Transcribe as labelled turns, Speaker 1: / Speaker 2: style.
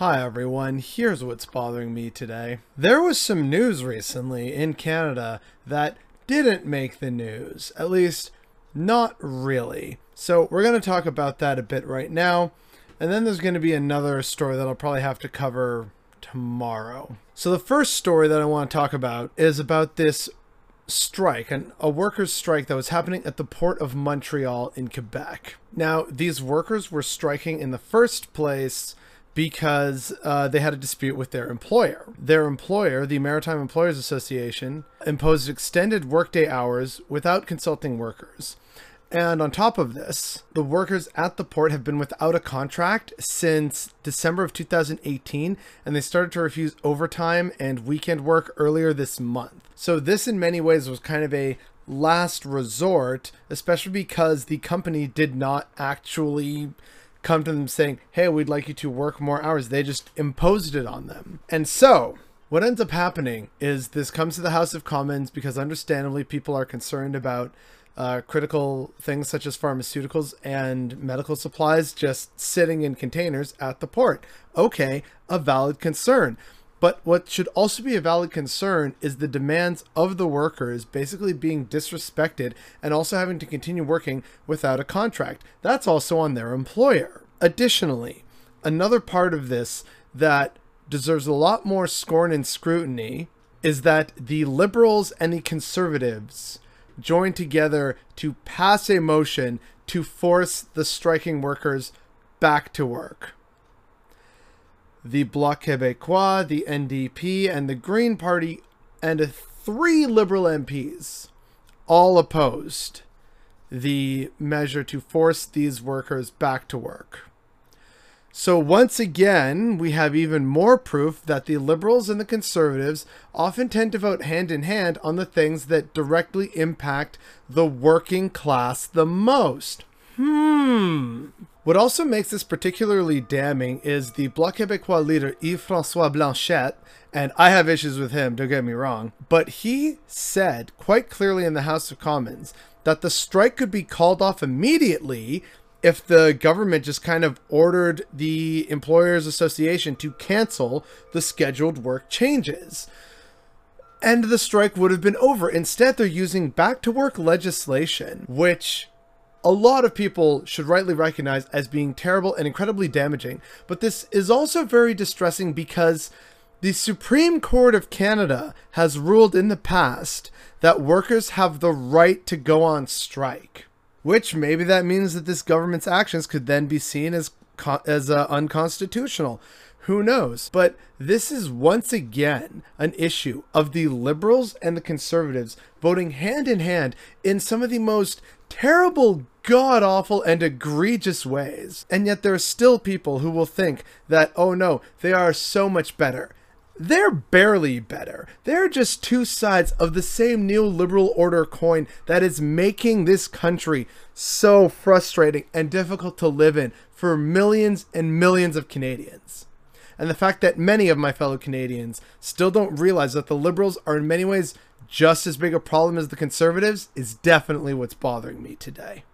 Speaker 1: Hi everyone, here's what's bothering me today. There was some news recently in Canada that didn't make the news, at least not really. So we're going to talk about that a bit right now, and then there's going to be another story that I'll probably have to cover tomorrow. So the first story that I want to talk about is about this strike, and a workers' strike that was happening at the port of Montreal in Quebec. Now, these workers were striking in the first place because uh, they had a dispute with their employer. Their employer, the Maritime Employers Association, imposed extended workday hours without consulting workers. And on top of this, the workers at the port have been without a contract since December of 2018, and they started to refuse overtime and weekend work earlier this month. So, this in many ways was kind of a last resort, especially because the company did not actually come to them saying, hey, we'd like you to work more hours. They just imposed it on them. And so, what ends up happening is this comes to the House of Commons because understandably people are concerned about uh, critical things such as pharmaceuticals and medical supplies just sitting in containers at the port. Okay, a valid concern. But what should also be a valid concern is the demands of the workers basically being disrespected and also having to continue working without a contract. That's also on their employer. Additionally, another part of this that deserves a lot more scorn and scrutiny is that the liberals and the conservatives joined together to pass a motion to force the striking workers back to work the Bloc Québécois, the NDP, and the Green Party, and three Liberal MPs all opposed the measure to force these workers back to work. So, once again, we have even more proof that the liberals and the conservatives often tend to vote hand in hand on the things that directly impact the working class the most. Hmm. What also makes this particularly damning is the Bloc Québécois leader Yves Francois Blanchet, and I have issues with him, don't get me wrong, but he said quite clearly in the House of Commons that the strike could be called off immediately if the government just kind of ordered the Employers Association to cancel the scheduled work changes. And the strike would have been over. Instead, they're using back to work legislation, which a lot of people should rightly recognize as being terrible and incredibly damaging. But this is also very distressing because the Supreme Court of Canada has ruled in the past that workers have the right to go on strike, which maybe that means that this government's actions could then be seen as as uh, unconstitutional. Who knows? But this is once again an issue of the liberals and the conservatives voting hand in hand in some of the most terrible, god awful, and egregious ways. And yet there are still people who will think that, oh no, they are so much better. They're barely better. They're just two sides of the same neoliberal order coin that is making this country so frustrating and difficult to live in for millions and millions of Canadians. And the fact that many of my fellow Canadians still don't realize that the Liberals are in many ways just as big a problem as the conservatives is definitely what's bothering me today.